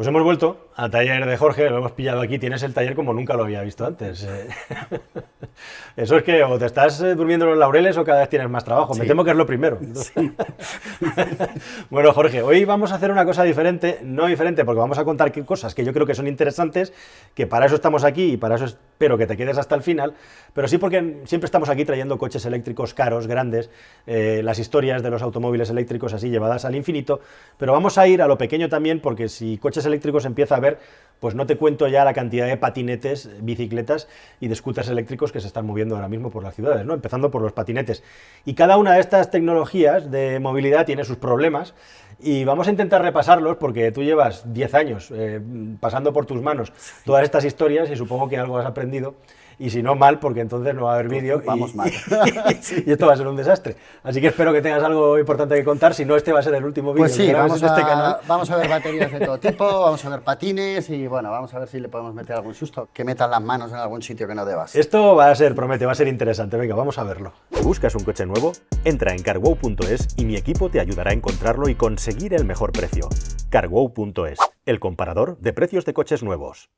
Pues hemos vuelto al taller de Jorge, lo hemos pillado aquí, tienes el taller como nunca lo había visto antes. Eso es que o te estás eh, durmiendo en los laureles o cada vez tienes más trabajo. Me temo que es lo primero. bueno, Jorge, hoy vamos a hacer una cosa diferente, no diferente porque vamos a contar cosas que yo creo que son interesantes, que para eso estamos aquí y para eso espero que te quedes hasta el final, pero sí porque siempre estamos aquí trayendo coches eléctricos caros, grandes, eh, las historias de los automóviles eléctricos así llevadas al infinito, pero vamos a ir a lo pequeño también porque si coches eléctricos empieza a ver, pues no te cuento ya la cantidad de patinetes, bicicletas y de scooters eléctricos que se están moviendo ahora mismo por las ciudades, ¿no? empezando por los patinetes. Y cada una de estas tecnologías de movilidad tiene sus problemas y vamos a intentar repasarlos porque tú llevas 10 años eh, pasando por tus manos todas estas historias y supongo que algo has aprendido. Y si no, mal, porque entonces no va a haber vídeo. y- vamos mal. y esto va a ser un desastre. Así que espero que tengas algo importante que contar. Si no, este va a ser el último vídeo Pues sí, vamos este a, canal. vamos a ver baterías de todo tipo, vamos a ver patines y bueno, vamos a ver si le podemos meter algún susto, que metan las manos en algún sitio que no debas. Esto va a ser, promete, va a ser interesante. Venga, vamos a verlo. ¿Buscas un coche nuevo? Entra en carwow.es y mi equipo te ayudará a encontrarlo y conseguir el mejor precio. carwow.es, el comparador de precios de coches nuevos.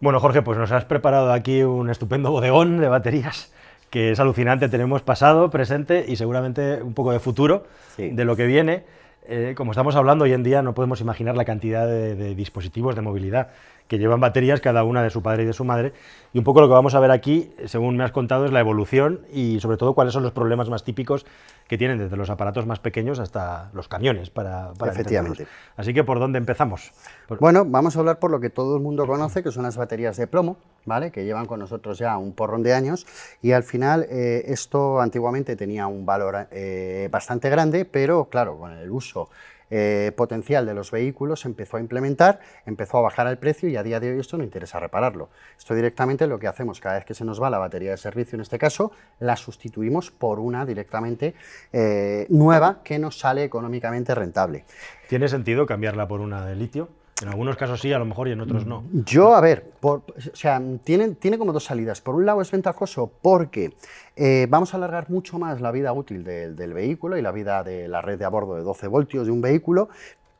Bueno, Jorge, pues nos has preparado aquí un estupendo bodegón de baterías que es alucinante. Tenemos pasado, presente y seguramente un poco de futuro Sí. de lo que viene. Eh, como estamos hablando hoy en día, no podemos imaginar la cantidad de, de dispositivos de movilidad que llevan baterías, cada una de su padre y de su madre. Y un poco lo que vamos a ver aquí, según me has contado, es la evolución y sobre todo cuáles son los problemas más típicos que tienen desde los aparatos más pequeños hasta los camiones para, para Efectivamente. entenderlos. Así que, ¿por dónde empezamos? Por- Bueno, vamos a hablar por lo que todo el mundo conoce, que son las baterías de plomo, ¿vale? Que llevan con nosotros ya un porrón de años y al final eh, esto antiguamente tenía un valor eh, bastante grande, pero claro, con el uso eh, potencial de los vehículos se empezó a implementar, empezó a bajar el precio y a día de hoy esto no interesa repararlo. Esto directamente lo que hacemos cada vez que se nos va la batería de servicio, en este caso, la sustituimos por una directamente eh, nueva que nos sale económicamente rentable. ¿Tiene sentido cambiarla por una de litio? En algunos casos sí, a lo mejor, y en otros no. Yo, a ver, por- o sea, tiene, tiene como dos salidas. Por un lado es ventajoso porque eh, vamos a alargar mucho más la vida útil del, del vehículo y la vida de la red de a bordo de 12 voltios de un vehículo,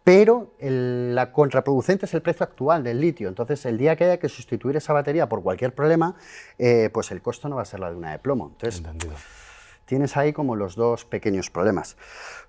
pero el- la contraproducente es el precio actual del litio. Entonces, el día que haya que sustituir esa batería por cualquier problema, eh, pues el costo no va a ser la de una de plomo. Entonces, Entendido. Tienes ahí como los dos pequeños problemas.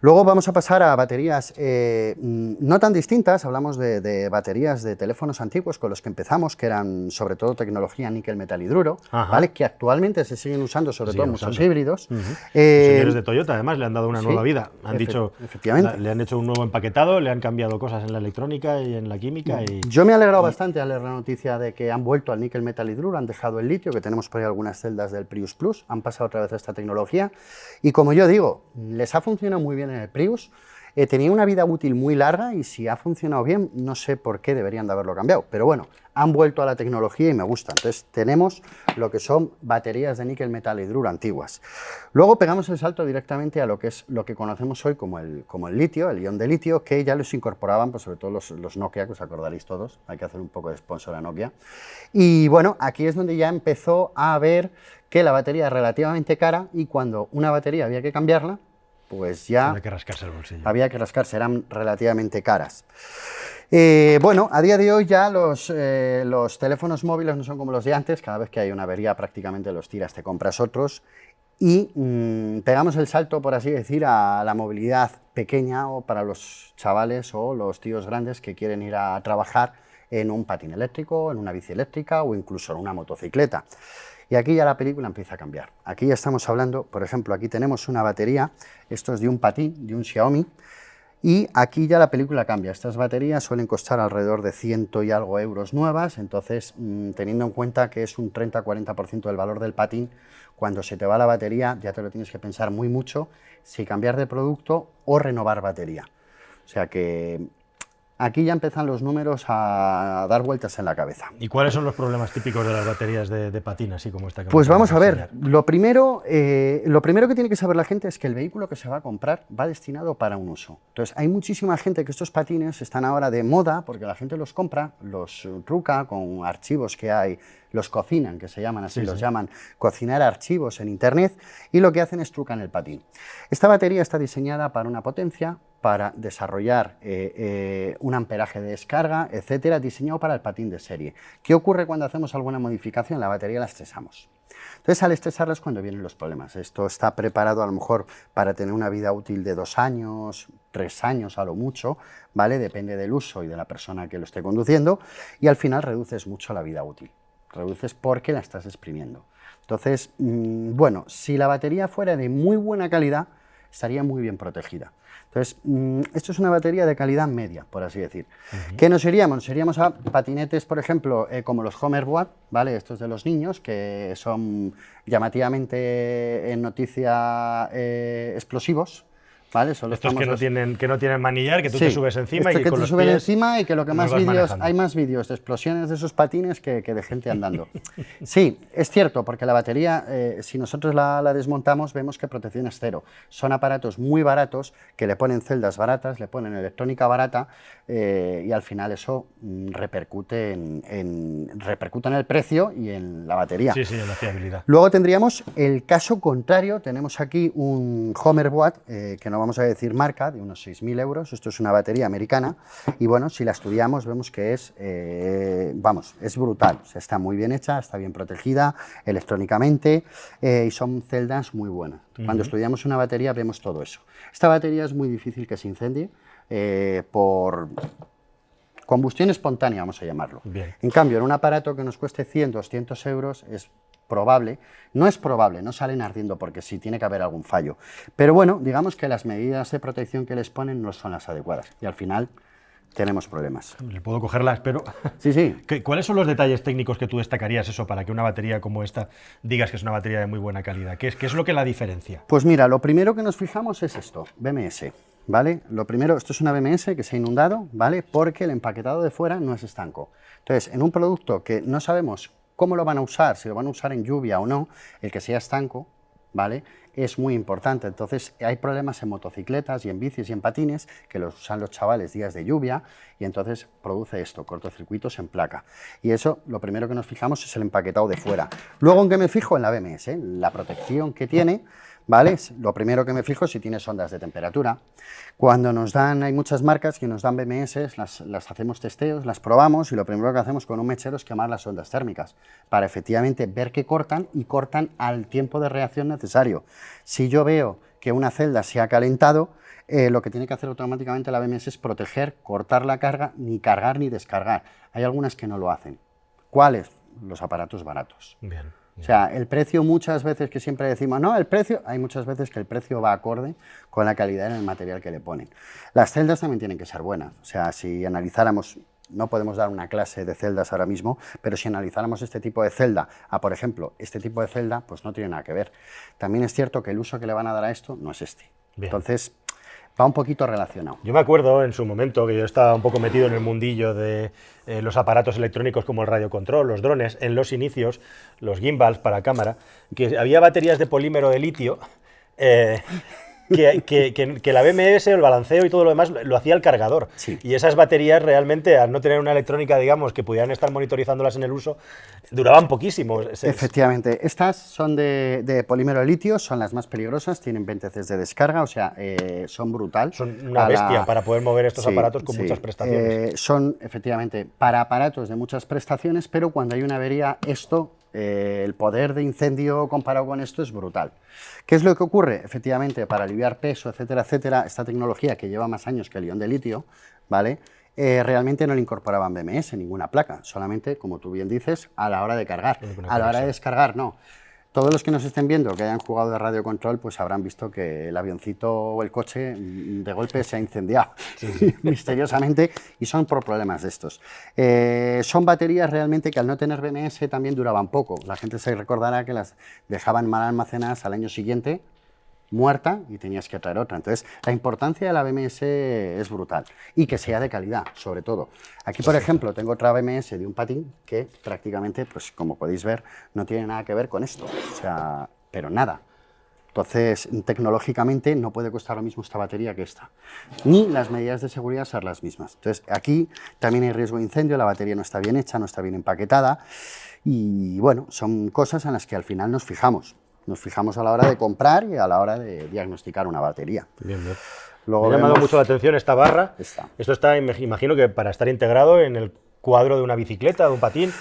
Luego vamos a pasar a baterías eh, no tan distintas, hablamos de, de baterías de teléfonos antiguos con los que empezamos, que eran sobre todo tecnología níquel metal hidruro, Ajá. ¿vale? que actualmente se siguen usando sobre Siguen todo en muchos usando. híbridos. Los Eh, señores de Toyota, además, le han dado una sí, nueva vida. Han efe- dicho, efectivamente. la- le han hecho un nuevo empaquetado, le han cambiado cosas en la electrónica y en la química. Y... Yo me he alegrado bastante al leer la noticia de que han vuelto al níquel metal hidruro, han dejado el litio, que tenemos por ahí algunas celdas del Prius Plus, han pasado otra vez a esta tecnología. Y como yo digo, les ha funcionado muy bien en el Prius, eh, tenía una vida útil muy larga y si ha funcionado bien, no sé por qué deberían de haberlo cambiado. Pero bueno, han vuelto a la tecnología y me gusta. Entonces tenemos lo que son baterías de níquel metal hidruro antiguas. Luego pegamos el salto directamente a lo que es lo que conocemos hoy como el, como el litio, el ion de litio, que ya los incorporaban, pues sobre todo los, los Nokia, que os acordaréis todos, hay que hacer un poco de sponsor a Nokia. Y bueno, aquí es donde ya empezó a ver que la batería es relativamente cara y cuando una batería había que cambiarla, pues ya Hay que rascarse el bolsillo. había que rascarse, eran relativamente caras. Eh, bueno, a día de hoy ya los, eh, los teléfonos móviles no son como los de antes, cada vez que hay una avería prácticamente los tiras, te compras otros y mm, pegamos el salto, por así decir, a la movilidad pequeña o para los chavales o los tíos grandes que quieren ir a trabajar en un patín eléctrico, en una bici eléctrica o incluso en una motocicleta. Y aquí ya la película empieza a cambiar. Aquí ya estamos hablando, por ejemplo, aquí tenemos una batería, esto es de un patín, de un Xiaomi, y aquí ya la película cambia. Estas baterías suelen costar alrededor de ciento y algo euros nuevas, entonces mm, teniendo en cuenta que es un 30-40% del valor del patín, cuando se te va la batería ya te lo tienes que pensar muy mucho si cambiar de producto o renovar batería. O sea que aquí ya empiezan los números a dar vueltas en la cabeza. ¿Y cuáles son los problemas típicos de las baterías de, de patín, así como esta que Pues vamos a ver, lo primero, eh, lo primero que tiene que saber la gente es que el vehículo que se va a comprar va destinado para un uso. Entonces, hay muchísima gente que estos patines están ahora de moda porque la gente los compra, los truca con archivos que hay, los cocinan, que se llaman así, Sí, los sí. llaman cocinar archivos en internet y lo que hacen es trucan el patín. Esta batería está diseñada para una potencia, para desarrollar eh, eh, un amperaje de descarga, etcétera, diseñado para el patín de serie. ¿Qué ocurre cuando hacemos alguna modificación? La batería la estresamos. Entonces, al estresarla es cuando vienen los problemas. Esto está preparado a lo mejor para tener una vida útil de dos años, tres años a lo mucho, ¿vale? Depende del uso y de la persona que lo esté conduciendo, y al final reduces mucho la vida útil. Reduces porque la estás exprimiendo. Entonces, mm, bueno, si la batería fuera de muy buena calidad, estaría muy bien protegida. Entonces, mm, esto es una batería de calidad media, por así decir. ¿Qué nos iríamos? Nos iríamos a patinetes, por ejemplo, eh, como los Homer Boat, ¿vale? Estos de los niños, que son llamativamente en noticia eh, explosivos, estos que no, tienen, que no tienen manillar, que tú te subes encima y que, que te suben encima y que lo que más vídeos, hay más vídeos de explosiones de esos patines que, de gente andando. sí, es cierto, porque la batería, eh, si nosotros la, desmontamos, vemos que protección es cero. Son aparatos muy baratos que le ponen celdas baratas, le ponen electrónica barata eh, y al final eso mm, repercute en, en, repercute en el precio y en la batería. Sí, sí, en la fiabilidad. Luego tendríamos el caso contrario, tenemos aquí un Homer Watt eh, que no vamos a decir marca, de unos 6.000 euros. Esto es una batería americana y bueno, si la estudiamos vemos que es, eh, vamos, es brutal. O está muy bien hecha, está bien protegida electrónicamente eh, y son celdas muy buenas. Cuando estudiamos una batería vemos todo eso. Esta batería es muy difícil que se incendie eh, por combustión espontánea, vamos a llamarlo. En cambio, en un aparato que nos cueste 100, 200 euros es probable, no es probable, no salen ardiendo porque sí tiene que haber algún fallo. Pero bueno, digamos que las medidas de protección que les ponen no son las adecuadas y al final tenemos problemas. Le puedo cogerlas, pero... Sí, sí. ¿Cuáles son los detalles técnicos que tú destacarías eso para que una batería como esta digas que es una batería de muy buena calidad? ¿Qué es, qué es lo que la diferencia? Pues mira, lo primero que nos fijamos es esto, BMS. ¿Vale? Lo primero, esto es una BMS que se ha inundado, ¿vale? Porque el empaquetado de fuera no es estanco. Entonces, en un producto que no sabemos cómo lo van a usar, si lo van a usar en lluvia o no, el que sea estanco, ¿vale? Es muy importante. Entonces, hay problemas en motocicletas y en bicis y en patines que los usan los chavales días de lluvia y entonces produce esto, cortocircuitos en placa. Y eso, lo primero que nos fijamos es el empaquetado de fuera. Luego, ¿en qué me fijo? En la BMS, la protección que tiene ¿vale? Lo primero que me fijo es si tiene sondas de temperatura. Cuando nos dan, hay muchas marcas que nos dan BMS, las, hacemos testeos, las probamos y lo primero que hacemos con un mechero es quemar las sondas térmicas para efectivamente ver que cortan y cortan al tiempo de reacción necesario. Si yo veo que una celda se ha calentado, eh, lo que tiene que hacer automáticamente la BMS es proteger, cortar la carga, ni cargar ni descargar. Hay algunas que no lo hacen. ¿Cuáles? Los aparatos baratos. Bien. O sea, el precio muchas veces que siempre decimos, no, el precio, hay muchas veces que el precio va acorde con la calidad en el material que le ponen. Las celdas también tienen que ser buenas. O sea, si analizáramos, no podemos dar una clase de celdas ahora mismo, pero si analizáramos este tipo de celda a, por ejemplo, este tipo de celda, pues no tiene nada que ver. También es cierto que el uso que le van a dar a esto no es este. Entonces, va un poquito relacionado. Yo me acuerdo en su momento que yo estaba un poco metido en el mundillo de eh, los aparatos electrónicos como el radiocontrol, los drones, en los inicios, los gimbals para cámara, que había baterías de polímero de litio. Eh, que, la BMS, el balanceo y todo lo demás lo hacía el cargador. Y esas baterías realmente, al no tener una electrónica, digamos, que pudieran estar monitorizándolas en el uso, duraban poquísimo. Efectivamente. Estas son de, polímero de litio, son las más peligrosas, tienen 20 Cs de descarga, o sea, eh, son brutal. Son una bestia para poder mover estos aparatos con muchas prestaciones. Eh, son, efectivamente, para aparatos de muchas prestaciones, pero cuando hay una avería, esto eh, el poder de incendio comparado con esto es brutal. ¿Qué es lo que ocurre? Efectivamente, para aliviar peso, etcétera, etcétera, esta tecnología que lleva más años que el ion de litio, ¿vale? Eh, realmente no le incorporaban BMS, ninguna placa, solamente, como tú bien dices, a la hora de cargar. A la hora de descargar, no. Todos los que nos estén viendo, que hayan jugado de radio control, pues habrán visto que el avioncito o el coche mm, de golpe se ha incendiado misteriosamente y son por problemas de estos. Eh, son baterías realmente que al no tener BMS también duraban poco. La gente se recordará que las dejaban mal almacenadas al año siguiente muerta y tenías que traer otra. Entonces, la importancia de la BMS es brutal y que sea de calidad, sobre todo. Aquí, por ejemplo, tengo otra BMS de un patín que prácticamente, pues como podéis ver, no tiene nada que ver con esto, o sea, pero nada. Entonces, tecnológicamente no puede costar lo mismo esta batería que esta. Ni las medidas de seguridad ser las mismas. Entonces, aquí también hay riesgo de incendio, la batería no está bien hecha, no está bien empaquetada. Y bueno, son cosas en las que al final nos fijamos nos fijamos a la hora de comprar y a la hora de diagnosticar una batería. Luego Me ha llamado vemos- mucho la atención esta barra. Esta. Esto está, imag- imagino que para estar integrado en el cuadro de una bicicleta, de un patín.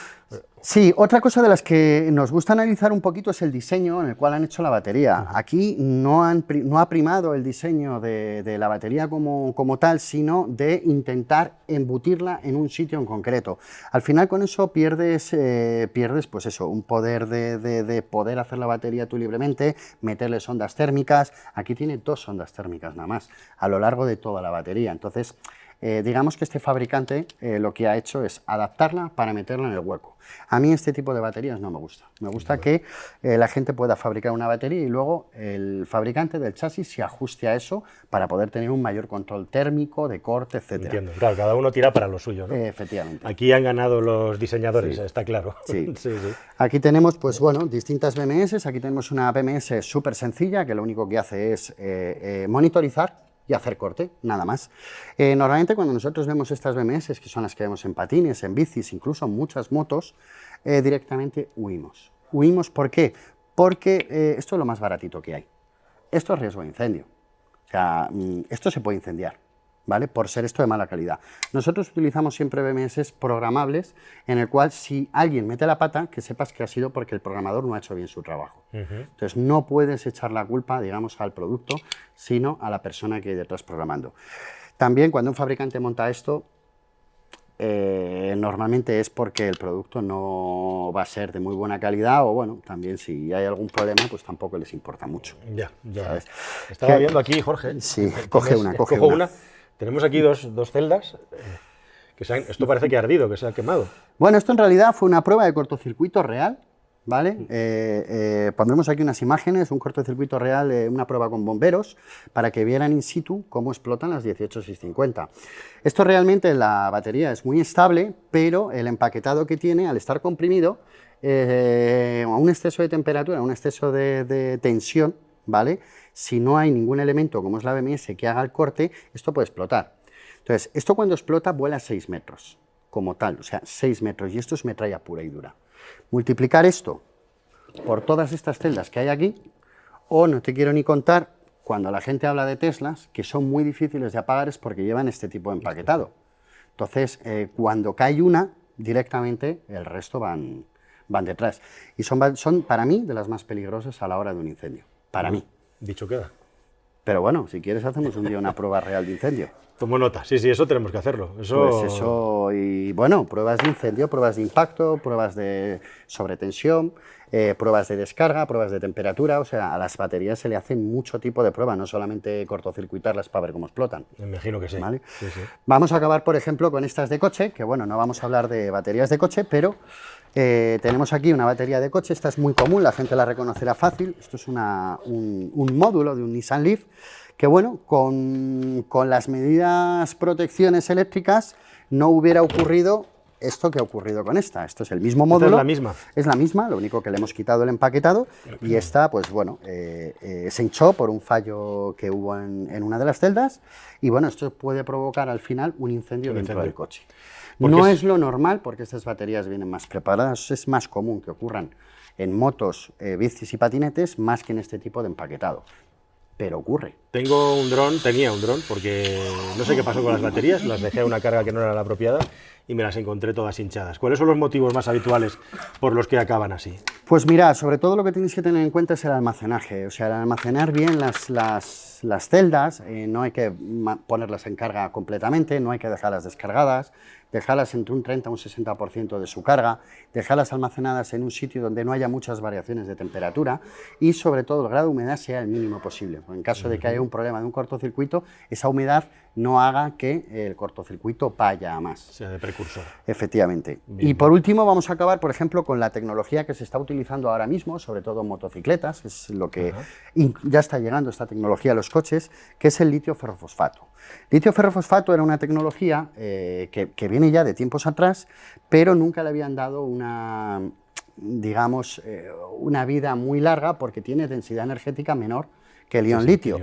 Sí, otra cosa de las que nos gusta analizar un poquito es el diseño en el cual han hecho la batería. Aquí no, han pri- no ha primado el diseño de, de la batería como, como tal, sino de intentar embutirla en un sitio en concreto. Al final con eso pierdes, eh, pierdes pues eso, un poder de, de- de poder hacer la batería tú libremente, meterle ondas térmicas. Aquí tiene dos ondas térmicas nada más, a lo largo de toda la batería. Entonces, eh, digamos que este fabricante eh, lo que ha hecho es adaptarla para meterla en el hueco. A mí este tipo de baterías no me gusta. Me gusta que eh, la gente pueda fabricar una batería y luego el fabricante del chasis se ajuste a eso para poder tener un mayor control térmico, de corte, etc. Entiendo. Claro, cada uno tira para lo suyo, ¿no? efectivamente. Aquí han ganado los diseñadores, está claro. Sí. sí, sí. Aquí tenemos, pues bueno, distintas BMS. Aquí tenemos una BMS súper sencilla que lo único que hace es monitorizar y hacer corte, nada más. Eh, normalmente cuando nosotros vemos estas BMS, que son las que vemos en patines, en bicis, incluso muchas motos, eh, directamente huimos. ¿Huimos por qué? Porque eh, esto es lo más baratito que hay. Esto es riesgo de incendio. O sea, mm, esto se puede incendiar, ¿vale? Por ser esto de mala calidad. Nosotros utilizamos siempre BMS programables en el cual si alguien mete la pata, que sepas que ha sido porque el programador no ha hecho bien su trabajo. Entonces no puedes echar la culpa, digamos, al producto, sino a la persona que hay detrás programando. También cuando un fabricante monta esto, eh, normalmente es porque el producto no va a ser de muy buena calidad o bueno, también si hay algún problema, pues tampoco les importa mucho. Ya, ya. ¿Sabes? Estaba Que- viendo aquí, Jorge. Sí, coge una, coge una. Tenemos aquí dos, dos celdas. Que se han- esto parece que ha ardido, que se ha quemado. Bueno, esto en realidad fue una prueba de cortocircuito real, ¿vale? Eh, eh, pondremos aquí unas imágenes, un cortocircuito real, eh, una prueba con bomberos, para que vieran in situ cómo explotan las 18650. Esto realmente, la batería es muy estable, pero el empaquetado que tiene, al estar comprimido, a un exceso de temperatura, a un exceso de, de tensión, ¿vale? Si no hay ningún elemento, como es la BMS, que haga el corte, esto puede explotar. Entonces, esto cuando explota vuela 6 metros, como tal, o sea, 6 metros, y esto es metralla pura y dura. Multiplicar esto por todas estas celdas que hay aquí, o no te quiero ni contar, cuando la gente habla de Teslas, que son muy difíciles de apagar es porque llevan este tipo de empaquetado. Entonces, eh, cuando cae una, directamente el resto van, van detrás. Y son, son, para mí, de las más peligrosas a la hora de un incendio. Para mí. Dicho queda. Pero bueno, si quieres hacemos un día una prueba real de incendio. Tomo nota. Sí, sí, eso tenemos que hacerlo. Eso, Pues eso, y bueno, pruebas de incendio, pruebas de impacto, pruebas de sobretensión, eh, pruebas de descarga, pruebas de temperatura, o sea, a las baterías se le hacen mucho tipo de pruebas, no solamente cortocircuitarlas para ver cómo explotan. Me imagino que sí. ¿vale? Sí, sí. Vamos a acabar, por ejemplo, con estas de coche, que bueno, no vamos a hablar de baterías de coche, pero eh, tenemos aquí una batería de coche, esta es muy común, la gente la reconocerá fácil, esto es un, módulo de un Nissan Leaf, que bueno, con las medidas protecciones eléctricas no hubiera ocurrido esto que ha ocurrido con esta. Esto es el mismo Esta es módulo. la misma. Es la misma, lo único que le hemos quitado el empaquetado y esta, pues bueno, eh, eh, se hinchó por un fallo que hubo en, en una de las celdas y bueno, esto puede provocar al final un incendio Un dentro incendio. del coche. Porque No es- es lo normal porque estas baterías vienen más preparadas, es más común que ocurran en motos, eh, bicis y patinetes más que en este tipo de empaquetado. Pero ocurre. Tengo un dron, tenía un dron, porque no sé qué pasó con las baterías, las dejé a una carga que no era la apropiada y me las encontré todas hinchadas. ¿Cuáles son los motivos más habituales por los que acaban así? Pues mira, sobre todo lo que tenéis que tener en cuenta es el almacenaje. O sea, el almacenar bien las, las, las celdas, eh, no hay que ponerlas en carga completamente, no hay que dejarlas descargadas, dejarlas entre un 30 y un 60% de su carga, dejarlas almacenadas en un sitio donde no haya muchas variaciones de temperatura y sobre todo el grado de humedad sea el mínimo posible. En caso de que haya un problema de un cortocircuito, esa humedad no haga que el cortocircuito vaya a más. Sea, de precursor. Efectivamente. Bien. Y por último vamos a acabar, por ejemplo, con la tecnología que se está utilizando ahora mismo, sobre todo en motocicletas, que es lo que ya está llegando esta tecnología a los coches, que es el litio ferrofosfato. Litio ferrofosfato era una tecnología eh, que, que viene ya de tiempos atrás, pero nunca le habían dado una, digamos, eh, una vida muy larga porque tiene densidad energética menor que el ion litio.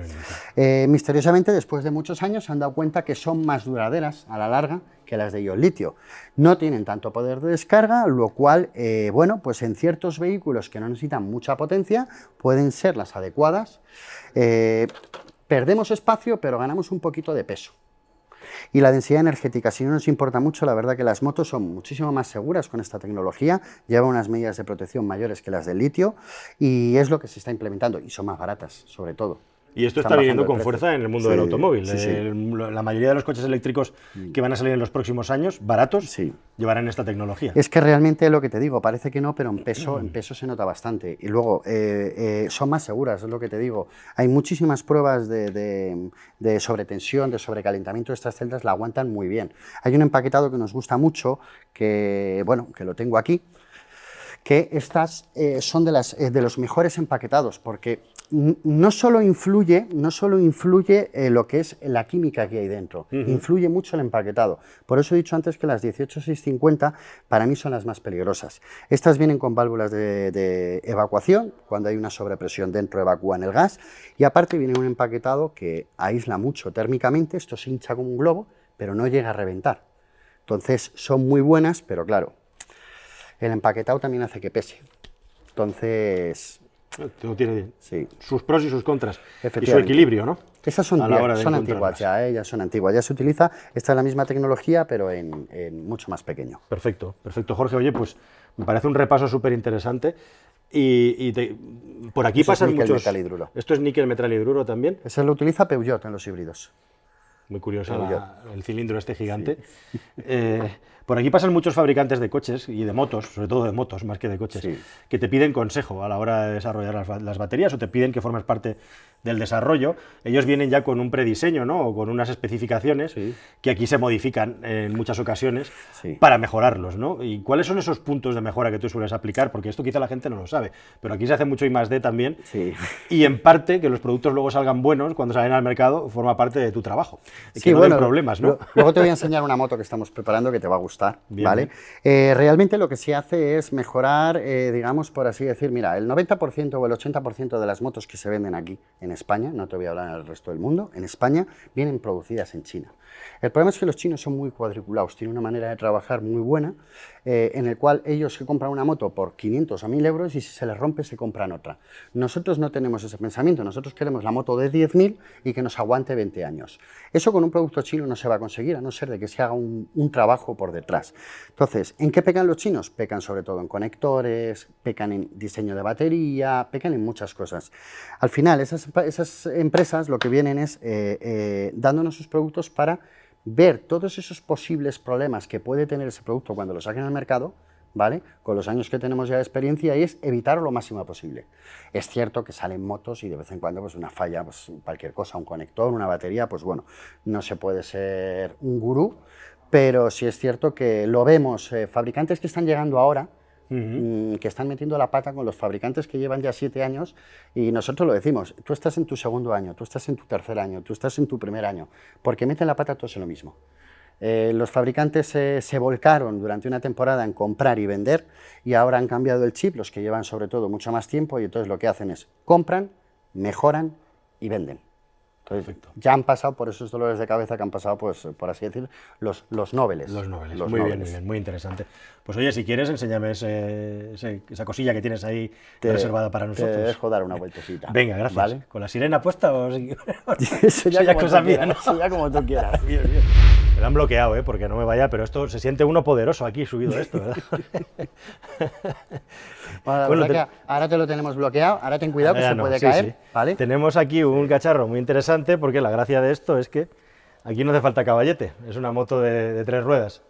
Eh, misteriosamente, después de muchos años, se han dado cuenta que son más duraderas a la larga que las de ion litio. No tienen tanto poder de descarga, lo cual, eh, bueno, pues en ciertos vehículos que no necesitan mucha potencia, pueden ser las adecuadas. eh, perdemos espacio, pero ganamos un poquito de peso. Y la densidad energética, si no nos importa mucho, la verdad que las motos son muchísimo más seguras con esta tecnología, llevan unas medidas de protección mayores que las del litio y es lo que se está implementando y son más baratas, sobre todo. Y esto está viniendo con fuerza en el mundo del automóvil. la mayoría de los coches eléctricos mm. que van a salir en los próximos años, baratos, llevarán esta tecnología. Es que realmente lo que te digo, parece que no, pero en peso, en peso se nota bastante. Y luego, eh, eh, son más seguras, es lo que te digo. Hay muchísimas pruebas de, de, sobretensión, de sobrecalentamiento de estas celdas, la aguantan muy bien. Hay un empaquetado que nos gusta mucho, que, bueno, que lo tengo aquí, que estas eh, son de, las, de los mejores empaquetados, porque no solo influye, no solo influye eh, lo que es la química que hay dentro, influye mucho el empaquetado. Por eso he dicho antes que las 18650 para mí son las más peligrosas. Estas vienen con válvulas de, evacuación, cuando hay una sobrepresión dentro evacúan el gas, y aparte viene un empaquetado que aísla mucho térmicamente, esto se hincha como un globo, pero no llega a reventar. Entonces son muy buenas, pero claro, el empaquetado también hace que pese. Entonces, tiene sus pros y sus contras. Y su equilibrio, ¿no? Esas son, son antiguas ya, ¿eh? ya son antiguas. Ya se utiliza, esta es la misma tecnología, pero en, mucho más pequeño. Perfecto, perfecto. Jorge, oye, pues me parece un repaso súper interesante. Y, por aquí pasan es muchos... metal hidruro. ¿Esto es níquel metal hidruro también? Eso lo utiliza Peugeot en los híbridos. Muy curioso el cilindro este gigante. Eh, por aquí pasan muchos fabricantes de coches y de motos, sobre todo de motos más que de coches, que te piden consejo a la hora de desarrollar las, baterías o te piden que formes parte del desarrollo. Ellos vienen ya con un prediseño ¿no? o con unas especificaciones que aquí se modifican en muchas ocasiones para mejorarlos. ¿no? ¿Y cuáles son esos puntos de mejora que tú sueles aplicar? Porque esto quizá la gente no lo sabe, pero aquí se hace mucho I más D también. Y en parte que los productos luego salgan buenos cuando salen al mercado forma parte de tu trabajo. que no bueno, problemas. ¿no? Luego te voy a enseñar una moto que estamos preparando que te va a gustar ¿vale? Eh, realmente lo que se hace es mejorar, eh, digamos, por así decir, mira, el 90% o el 80% de las motos que se venden aquí en España, no te voy a hablar en el resto del mundo, en España, vienen producidas en China. El problema es que los chinos son muy cuadriculados, tienen una manera de trabajar muy buena, eh, en el cual ellos se compran una moto por 500 o 1000 euros y si se les rompe se compran otra. Nosotros no tenemos ese pensamiento, nosotros queremos la moto de 10.000 y que nos aguante 20 años. Eso con un producto chino no se va a conseguir, a no ser de que se haga un, trabajo por detrás. Entonces, ¿en qué pecan los chinos? Pecan sobre todo en conectores, pecan en diseño de batería, pecan en muchas cosas. Al final, esas, empresas lo que vienen es eh, eh, dándonos sus productos para ver todos esos posibles problemas que puede tener ese producto cuando lo saquen al mercado, ¿vale? Con los años que tenemos ya de experiencia y es evitarlo lo máximo posible. Es cierto que salen motos y de vez en cuando pues una falla, pues cualquier cosa, un conector, una batería, pues bueno, no se puede ser un gurú, pero sí es cierto que lo vemos, eh, fabricantes que están llegando ahora, Mm, que están metiendo la pata con los fabricantes que llevan ya siete años y nosotros lo decimos, tú estás en tu segundo año, tú estás en tu tercer año, tú estás en tu primer año, porque meten la pata todos en lo mismo. Eh, los fabricantes se volcaron durante una temporada en comprar y vender y ahora han cambiado el chip, los que llevan sobre todo mucho más tiempo y entonces lo que hacen es compran, mejoran y venden. Perfecto. Ya han pasado por esos dolores de cabeza que han pasado, pues, por así decir, los, los noveles. Los noveles, muy bien, muy bien, muy interesante. Pues oye, si quieres, enséñame esa cosilla que tienes ahí reservada para nosotros. Te dejo dar una vueltecita. Venga, gracias. ¿Con la sirena puesta o...? eso ya, cosa mía, ¿no? Eso ya como tú quieras. bien, bien. Me lo han bloqueado, ¿eh? porque no me vaya, pero esto se siente uno poderoso aquí subido esto, ¿verdad? bueno, ahora te lo tenemos bloqueado, ahora ten cuidado que se puede caer. ¿vale? Tenemos aquí un cacharro muy interesante porque la gracia de esto es que aquí no hace falta caballete, es una moto de, tres ruedas.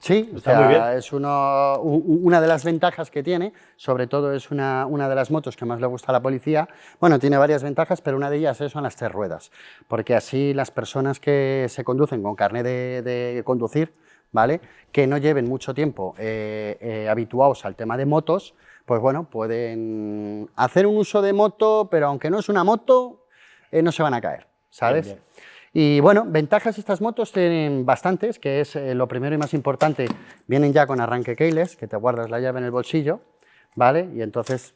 Sí, Está muy bien. es una de las ventajas que tiene, sobre todo es una, una, de las motos que más le gusta a la policía. Bueno, tiene varias ventajas, pero una de ellas son las tres ruedas, porque así las personas que se conducen con carnet de, conducir, ¿vale? que no lleven mucho tiempo eh, eh, habituados al tema de motos, pues bueno, pueden hacer un uso de moto, pero aunque no es una moto, eh, no se van a caer, ¿sabes? Y bueno, ventajas estas motos tienen bastantes, que es eh, lo primero y más importante, vienen ya con arranque keyless, que te guardas la llave en el bolsillo, ¿vale? Y entonces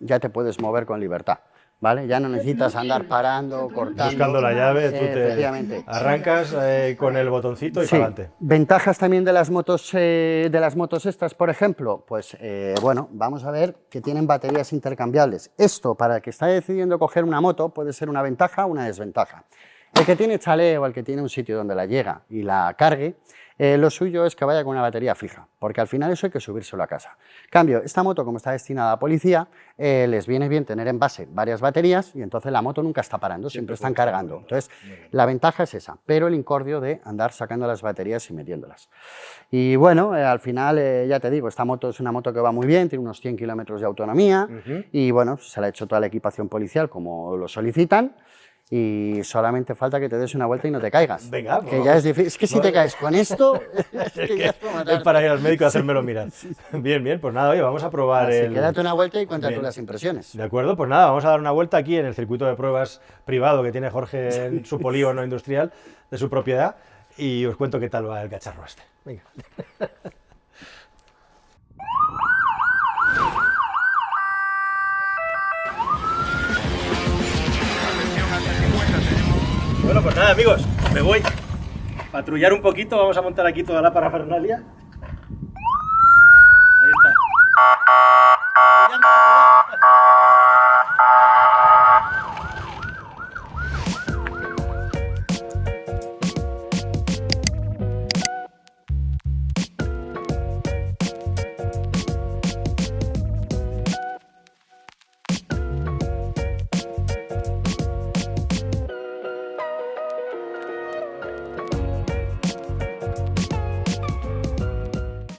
ya te puedes mover con libertad. ¿vale? Ya no necesitas andar parando, cortando. Buscando la llave, tú te efectivamente. arrancas eh, con el botoncito y Sí. adelante. Ventajas también de las motos eh, de las motos estas, por ejemplo, pues eh, bueno, vamos a ver que tienen baterías intercambiables. Esto para el que está decidiendo coger una moto puede ser una ventaja o una desventaja. El que tiene chalet o el que tiene un sitio donde la llega y la cargue, eh, lo suyo es que vaya con una batería fija, porque al final eso hay que subírselo a casa. Cambio, esta moto como está destinada a policía, eh, les viene bien tener en base varias baterías y entonces la moto nunca está parando, siempre están cargando. Entonces, la ventaja es esa, pero el incordio de andar sacando las baterías y metiéndolas. Y bueno, eh, al final, eh, ya te digo, esta moto es una moto que va muy bien, tiene unos 100 kilómetros de autonomía y bueno, se le ha hecho toda la equipación policial como lo solicitan. Y solamente falta que te des una vuelta y no te caigas. Venga, que pues ya es difícil. Es que si te caes con esto, es que Es ya es para que es para ir al médico y hacérmelo mirar. Bien, bien, pues nada, oye, vamos a probar Así el... que date una vuelta y cuenta tú Bien. las impresiones. De acuerdo, pues nada, vamos a dar una vuelta aquí en el circuito de pruebas privado que tiene Jorge en su polígono industrial de su propiedad y os cuento qué tal va el cacharro este. Venga. Bueno, pues nada, amigos, me voy. Patrullar un poquito, vamos a montar aquí toda la parafernalia.